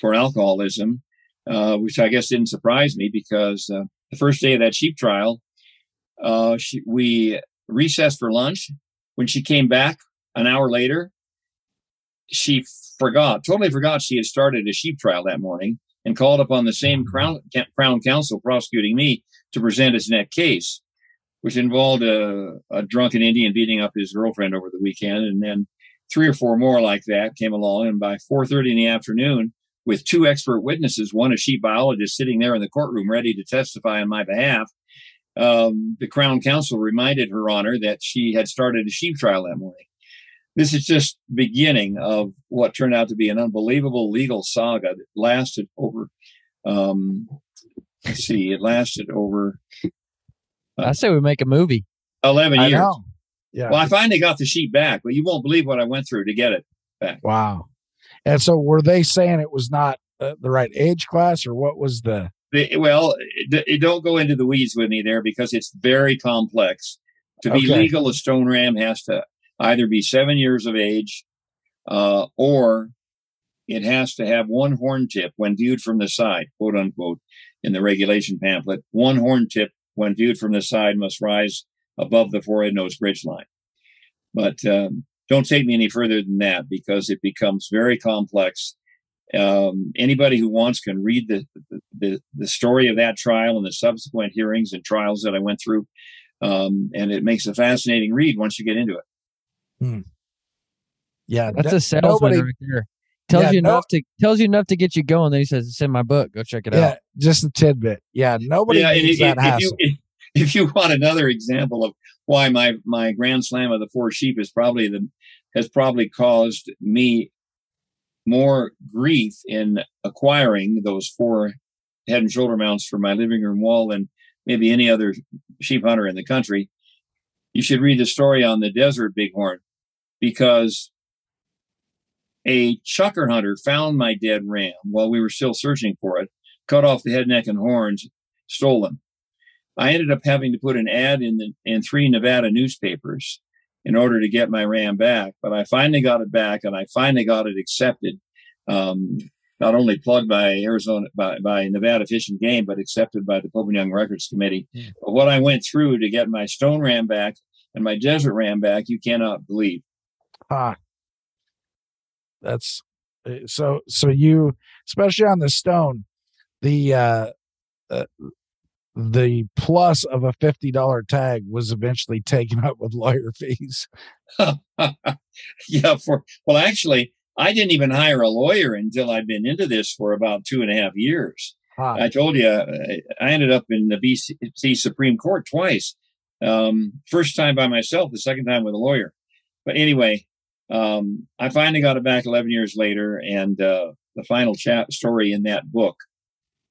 for alcoholism, uh, which I guess didn't surprise me because uh, the first day of that sheep trial, uh, she, we recessed for lunch. When she came back an hour later, she forgot, totally forgot she had started a sheep trial that morning and called upon the same crown, crown counsel prosecuting me to present his next case, which involved a, a drunken Indian beating up his girlfriend over the weekend. And then three or four more like that came along. And by 4.30 in the afternoon, with two expert witnesses, one a sheep biologist sitting there in the courtroom ready to testify on my behalf. Um, the Crown Counsel reminded Her Honor that she had started a sheep trial that morning. This is just beginning of what turned out to be an unbelievable legal saga that lasted over. Um, let's see, it lasted over. Uh, I say we make a movie. Eleven I years. know. Yeah. Well, I finally got the sheep back, but you won't believe what I went through to get it back. Wow. And so were they saying it was not uh, the right age class or what was the The- well, it, it don't go into the weeds with me there because it's very complex. To be Okay. legal, a stone ram has to either be seven years of age, uh, or it has to have one horn tip when viewed from the side, quote unquote, in the regulation pamphlet. One horn tip when viewed from the side must rise above the forehead nose bridge line. But um, don't take me any further than that because it becomes very complex. Um, anybody who wants can read the, the the story of that trial and the subsequent hearings and trials that I went through, um, and it makes a fascinating read once you get into it. yeah That's no- a salesman nobody- right there. Tells Yeah, you no- enough to tells you enough to get you going. Then he says, "It's in my book. Go check it yeah out." just a tidbit yeah nobody yeah, needs if, that if you if, if you want another example of why my my Grand Slam of the Four Sheep is probably the has probably caused me more grief in acquiring those four head and shoulder mounts for my living room wall than maybe any other sheep hunter in the country. You should read the story on the desert bighorn because a chukar hunter found my dead ram while we were still searching for it, cut off the head, neck, and horns, stole them. I ended up having to put an ad in the in three Nevada newspapers in order to get my ram back. But I finally got it back, and I finally got it accepted. Um, not only plugged by Arizona by, by Nevada Fish and Game, but accepted by the Pope and Young Records Committee. Hmm. But what I went through to get my stone ram back and my desert ram back, you cannot believe. Ah, that's uh, so so you especially on the stone the uh, uh the plus of a $50 tag was eventually taken up with lawyer fees yeah, for well, actually, I didn't even hire a lawyer until I'd been into this for about two and a half years. I told you, I I ended up in the BC Supreme Court twice. Um, first time by myself, the second time with a lawyer. But anyway, um, I finally got it back 11 years later, and uh, the final chat story in that book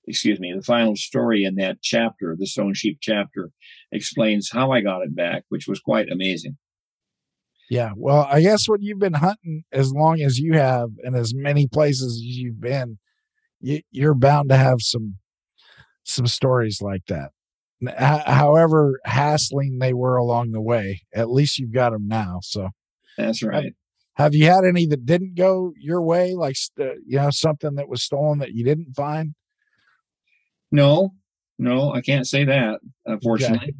excuse me, the final story in that chapter, the Stone Sheep chapter, explains how I got it back, which was quite amazing. Yeah. Well, I guess when you've been hunting as long as you have and as many places as you've been, you, you're bound to have some some stories like that. However hassling they were along the way, at least you've got them now. So That's right. have you had any that didn't go your way, like st- you know something that was stolen that you didn't find? No, no, I can't say that, unfortunately.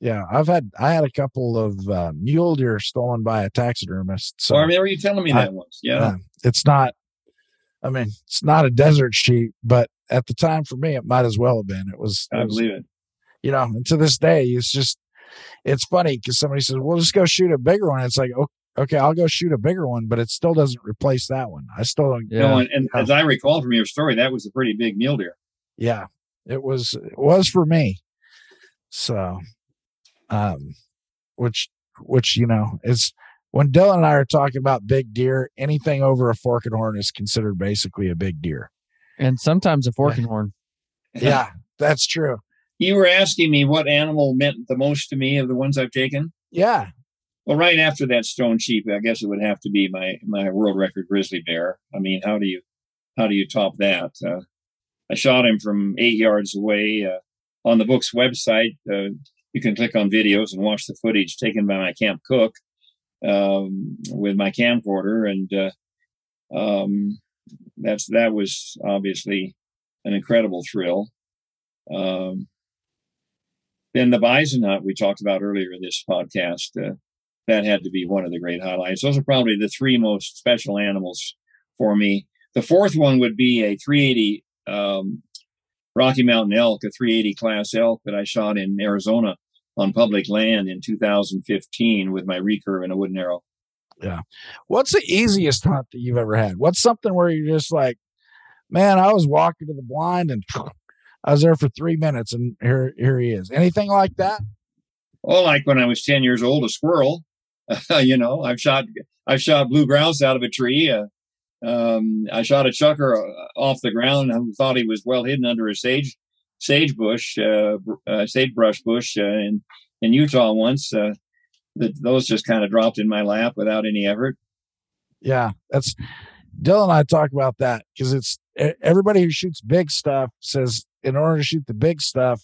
Yeah, I've had I had a couple of uh, mule deer stolen by a taxidermist. So So I remember you telling me I- that once. Yeah. uh, it's not. I mean, it's not a desert sheep, but at the time for me, it might as well have been. It was. it I was believe it. you know, and to this day, it's just, it's funny because somebody says, "Well, just go shoot a bigger one." It's like, oh, okay, I'll go shoot a bigger one, but it still doesn't replace that one. I still don't. Yeah. No, and, and as I recall from your story, that was a pretty big mule deer. Yeah, it was. It was for me. So, um, which, which you know, is when Dylan and I are talking about big deer, anything over a fork and horn is considered basically a big deer. And sometimes a forking horn. Yeah, that's true. You were asking me what animal meant the most to me of the ones I've taken. Yeah, Well, right after that stone sheep, I guess it would have to be my my world record grizzly bear. I mean, how do you how do you top that? Uh, I shot him from eight yards away uh, on the book's website. Uh, you can click on videos and watch the footage taken by my camp cook um, with my camcorder, and uh, um, that's that was obviously an incredible thrill. Um, then the bison hunt we talked about earlier in this podcast. Uh, that had to be one of the great highlights. Those are probably the three most special animals for me. The fourth one would be a 380 um, Rocky Mountain elk, a 380 class elk that I shot in Arizona on public land in 2015 with my recurve and a wooden arrow. Yeah. What's the easiest hunt that you've ever had? What's something where you're just like, man, I was walking to the blind and I was there for three minutes and here here he is. Anything like that? Oh, like when I was 10 years old, a squirrel. you know, I've shot I've shot blue grouse out of a tree. Uh, um, I shot a chukar uh, off the ground who thought he was well hidden under a sage sage bush, uh, uh, sagebrush bush uh, in in Utah once. Uh, that those just kind of dropped in my lap without any effort. Yeah, that's Dylan and I talk about that because it's everybody who shoots big stuff says in order to shoot the big stuff,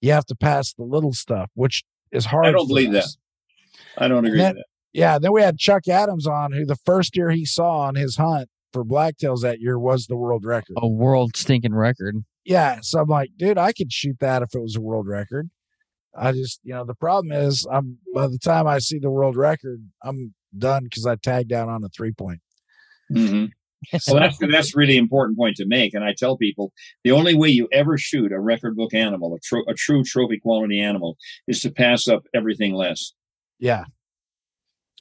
you have to pass the little stuff, which is hard. I don't believe that. I don't agree with that. Yeah, then we had Chuck Adams on, who the first deer he saw on his hunt for blacktails that year was the world record. A world stinking record. Yeah, so I'm like, dude, I could shoot that if it was a world record. I just, you know, the problem is, I'm by the time I see the world record, I'm done because I tagged out on a three point. hmm Well, that's that's really important point to make, and I tell people the only way you ever shoot a record book animal, a, tro- a true trophy quality animal, is to pass up everything less. Yeah,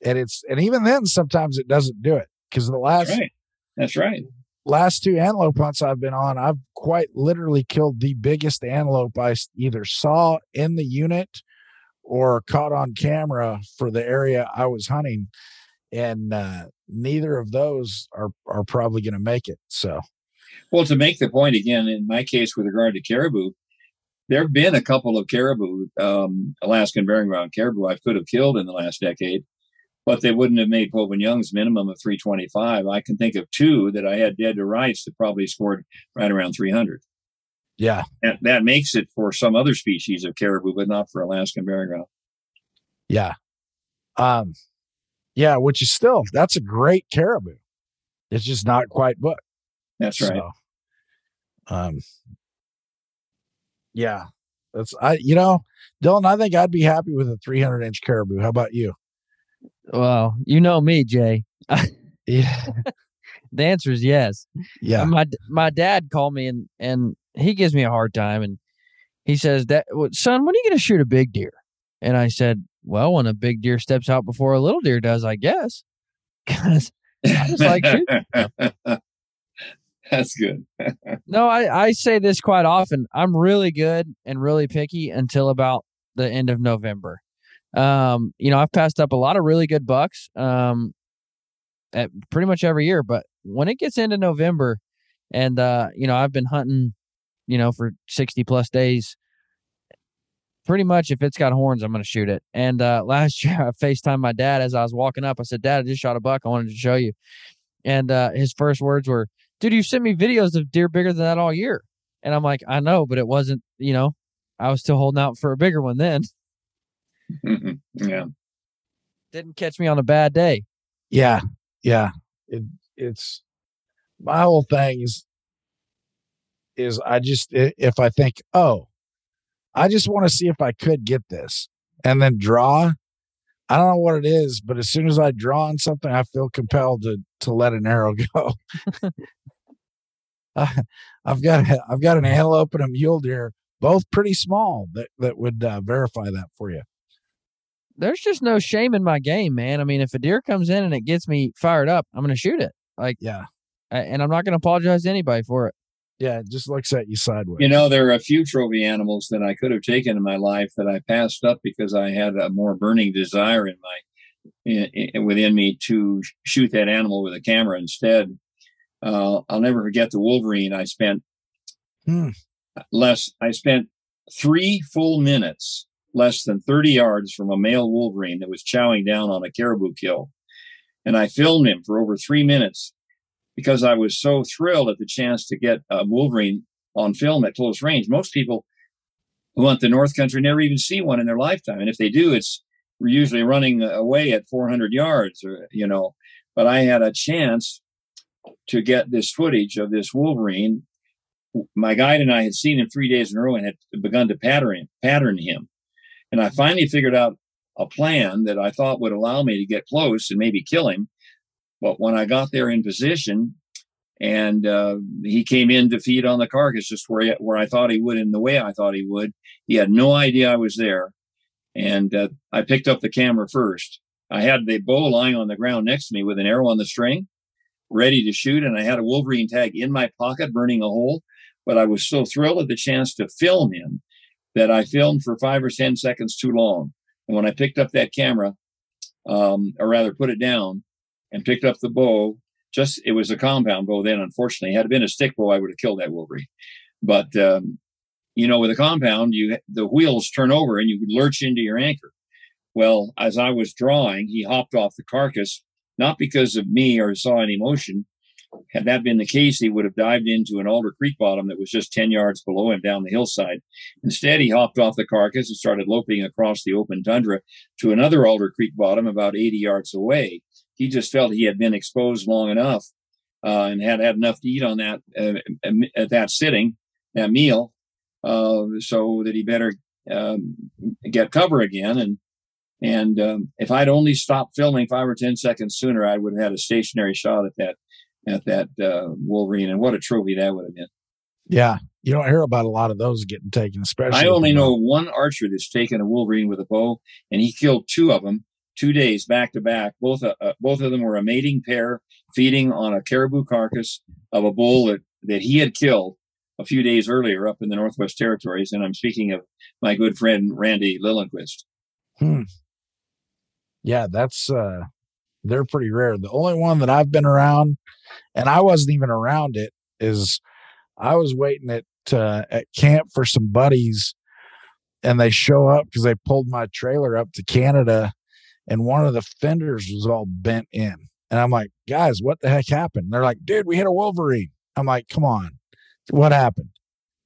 and it's and even then, sometimes it doesn't do it because the last That's right. That's right. last two antelope hunts I've been on, I've quite literally killed the biggest antelope I either saw in the unit or caught on camera for the area I was hunting. And uh, neither of those are, are probably going to make it. So, Well, to make the point again, in my case with regard to caribou, there have been a couple of caribou, um, Alaskan barren ground caribou, I could have killed in the last decade, but they wouldn't have made Pope and Young's minimum of 325. I can think of two that I had dead to rights that probably scored right around 300. yeah, That, that makes it for some other species of caribou, but not for Alaskan barren ground. yeah. Um, yeah, which is still, that's a great caribou. It's just not quite booked. That's right. So, um, yeah, that's I. You know, Dylan, I think I'd be happy with a 300 inch caribou. How about you? Well, you know me, Jay. Yeah, The answer is yes. yeah, My my dad called me and and he gives me a hard time and he says that son, when are you going to shoot a big deer? And I said, well, when a big deer steps out before a little deer does, I guess. 'Cause I just like shooting That's good. no, I I say this quite often. I'm really good and really picky until about the end of November. Um, you know, I've passed up a lot of really good bucks um at pretty much every year, but when it gets into November and uh, you know, I've been hunting you know, for 60 plus days. Pretty much, if it's got horns, I'm going to shoot it. And uh, last year, I FaceTimed my dad as I was walking up. I said, Dad, I just shot a buck. I wanted to show you. And uh, his first words were, Dude, you sent me videos of deer bigger than that all year. And I'm like, I know, but it wasn't, you know, I was still holding out for a bigger one then. Yeah. Didn't catch me on a bad day. Yeah. Yeah. It, it's my whole thing is, is I just, if I think, oh, I just want to see if I could get this and then draw. I don't know what it is, but as soon as I draw on something, I feel compelled to to let an arrow go. I, I've got a, I've got an antelope and a mule deer, both pretty small, that that would uh, verify that for you. There's just no shame in my game, man. I mean, if a deer comes in and it gets me fired up, I'm going to shoot it. Like, yeah, and I'm not going to apologize to anybody for it yeah, it just looks at you sideways. You know, there are a few trophy animals that I could have taken in my life that I passed up because I had a more burning desire in my in, in, within me to shoot that animal with a camera instead. Uh, I'll never forget the wolverine. I spent hmm. less. I spent three full minutes, less than thirty yards from a male wolverine that was chowing down on a caribou kill, and I filmed him for over three minutes because I was so thrilled at the chance to get a Wolverine on film at close range. Most people who hunt the North Country never even see one in their lifetime, and if they do, it's usually running away at 400 yards, or you know. But I had a chance to get this footage of this Wolverine. My guide and I had seen him three days in a row and had begun to pattern him, pattern him. And I finally figured out a plan that I thought would allow me to get close and maybe kill him but when I got there in position, and uh, he came in to feed on the carcass just where he, where I thought he would in the way I thought he would. He had no idea I was there, and uh, I picked up the camera first. I had the bow lying on the ground next to me with an arrow on the string, ready to shoot, and I had a Wolverine tag in my pocket, burning a hole. But I was so thrilled at the chance to film him that I filmed for five or ten seconds too long. And when I picked up that camera, um, or rather put it down, and picked up the bow. Just it was a compound bow then. Unfortunately, had it been a stick bow, I would have killed that wolverine. But um, you know, with a compound, you the wheels turn over and you lurch into your anchor. Well, as I was drawing, he hopped off the carcass, not because of me or saw any motion. Had that been the case, he would have dived into an alder creek bottom that was just 10 yards below him down the hillside. Instead, he hopped off the carcass and started loping across the open tundra to another alder creek bottom about 80 yards away he just felt he had been exposed long enough uh, and had had enough to eat on that uh, at that sitting, that meal, uh, so that he better um, get cover again. And and um, if I'd only stopped filming five or ten seconds sooner, I would have had a stationary shot at that at that uh, Wolverine. And what a trophy that would have been! Yeah, you don't hear about a lot of those getting taken, especially. I only know one archer that's taken a Wolverine with a bow, and he killed two of them two days back to back. Both uh, uh, both of them were a mating pair feeding on a caribou carcass of a bull that, that he had killed a few days earlier up in the Northwest Territories. And I'm speaking of my good friend Randy Lillenquist. Hmm. Yeah, that's uh they're pretty rare. The only one that I've been around, and I wasn't even around it, is I was waiting at uh, at camp for some buddies, and they show up because they pulled my trailer up to Canada and one of the fenders was all bent in. And I'm like, guys, what the heck happened? And they're like, dude, we hit a Wolverine. I'm like, come on, what happened?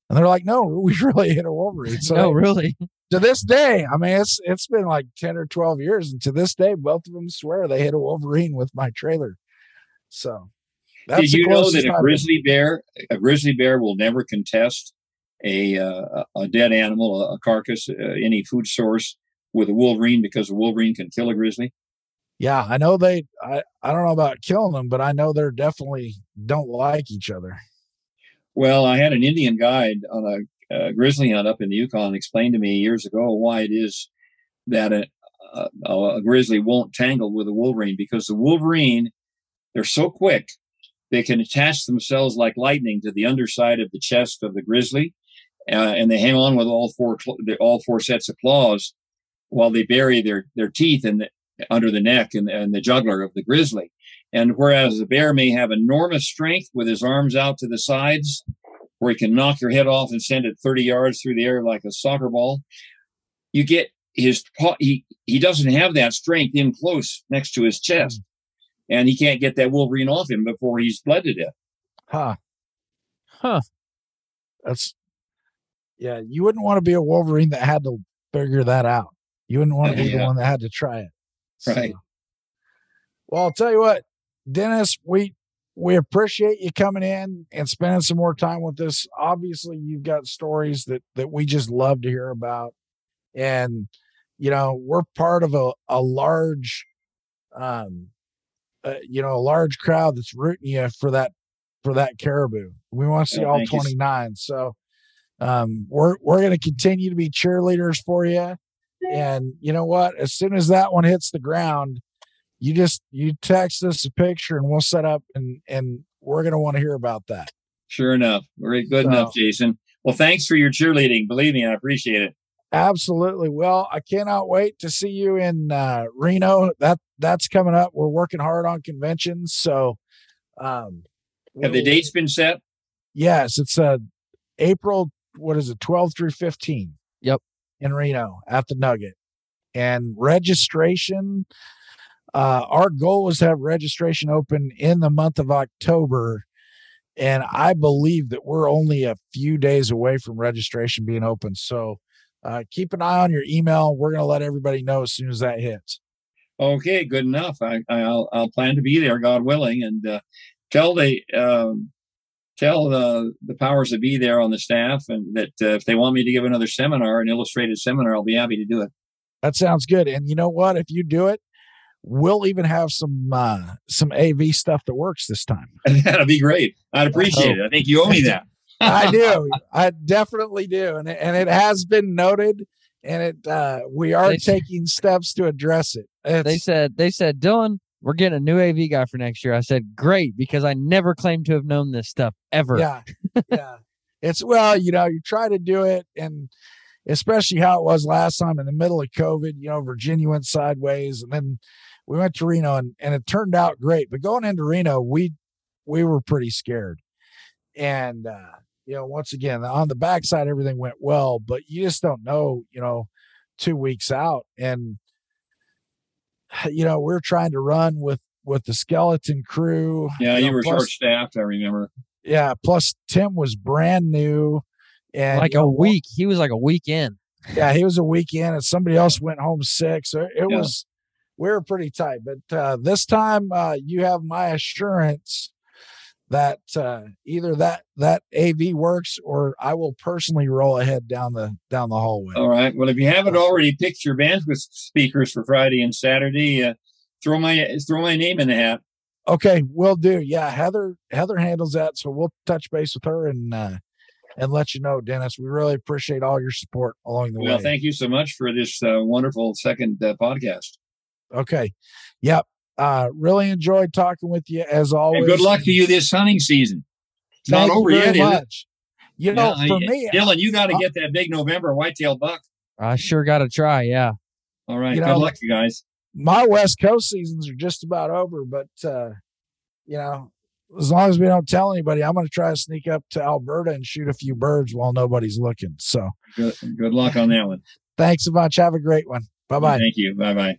And they're like, no, we really hit a Wolverine. So no, really. To this day, I mean, it's it's been like ten or twelve years, and to this day, both of them swear they hit a Wolverine with my trailer. So, did you know that a grizzly bear, a grizzly bear, will never contest a uh, a dead animal, a carcass, uh, any food source with a wolverine because a wolverine can kill a grizzly? Yeah, I know they. I I don't know about killing them, but I know they're definitely don't like each other. Well, I had an Indian guide on a grizzly hunt up in the Yukon explained to me years ago why it is that a, a, a grizzly won't tangle with a wolverine because the wolverine they're so quick they can attach themselves like lightning to the underside of the chest of the grizzly, uh, and they hang on with all four all four sets of claws while they bury their, their teeth in the, under the neck and, and the jugular of the grizzly. And whereas the bear may have enormous strength with his arms out to the sides, where he can knock your head off and send it 30 yards through the air like a soccer ball. You get his he he doesn't have that strength in close next to his chest, hmm. and he can't get that Wolverine off him before he's bled to death. Huh. Huh. That's yeah. You wouldn't want to be a Wolverine that had to figure that out. You wouldn't want to be the one that had to try it. Right. Well, I'll tell you what, Dennis, we we appreciate you coming in and spending some more time with us. Obviously, you've got stories that that we just love to hear about, and you know we're part of a a large, um, uh, you know, a large crowd that's rooting you for that for that caribou. We want to see Yeah, all twenty nine. So, um, we're we're going to continue to be cheerleaders for you. And you know what? As soon as that one hits the ground, you just you text us a picture and we'll set up and and we're gonna want to hear about that. Sure enough, very good So- enough, Jason. Well, thanks for your cheerleading. Believe me, I appreciate it. Absolutely. Well, I cannot wait to see you in uh, Reno. That that's coming up. We're working hard on conventions, so um, Have the dates been set? Yes, it's uh April. What is it? Twelve through fifteen. Yep. In Reno at the Nugget, and registration. Uh, our goal was to have registration open in the month of October, and I believe that we're only a few days away from registration being open. So uh, keep an eye on your email. We're going to let everybody know as soon as that hits. Okay, good enough. I, I'll I'll plan to be there, God willing, and uh, tell the um, tell the the powers that be there on the staff, and that uh, if they want me to give another seminar, an illustrated seminar, I'll be happy to do it. That sounds good. And you know what? If you do it, we'll even have some uh, some AV stuff that works this time. That'd be great. I'd appreciate it. I think you owe me that. I do. I definitely do. And it, and it has been noted and it uh we are They- taking steps to address it. They said they said Dylan, we're getting a new AV guy for next year. I said great because I never claimed to have known this stuff ever. yeah. Yeah. It's well, you know, you try to do it and especially how it was last time in the middle of COVID, you know, Virginia went sideways and then we went to Reno and, and it turned out great. But going into Reno, we we were pretty scared. And uh, you know, once again, on the backside everything went well, but you just don't know, you know, two weeks out. And you know, we're trying to run with with the skeleton crew. Yeah, you know, were plus- short staffed. I remember. yeah. Plus, Tim was brand new, and Like a know, week. He was like a week in. Yeah, he was a weekend, and somebody else went home sick. So it Yeah. was we were pretty tight. But uh, this time, uh, you have my assurance that uh, either that that AV works, or I will personally roll ahead down the down the hallway. All right. Well, if you haven't already picked your bandwidth speakers for Friday and Saturday, uh, throw my throw my name in the hat. Okay, we'll do. Yeah, Heather Heather handles that, so we'll touch base with her and uh, and let you know, Dennis. We really appreciate all your support along the Well, way. Well, thank you so much for this uh, wonderful second uh, podcast. Okay. Yep. Uh really enjoyed talking with you as always. And good luck to you this hunting season. It's Thank not you over very yet, is it? much. You know, Yeah, for I- me, Dylan, you got to uh, get that big November whitetail buck. I sure got to try. Yeah. All right. you Good know, luck, you guys. my West Coast seasons are just about over, but uh, you know, as long as we don't tell anybody, I'm going to try to sneak up to Alberta and shoot a few birds while nobody's looking. So, Good, good luck on that one. thanks so much. Have a great one. Bye bye. Thank you. Bye bye.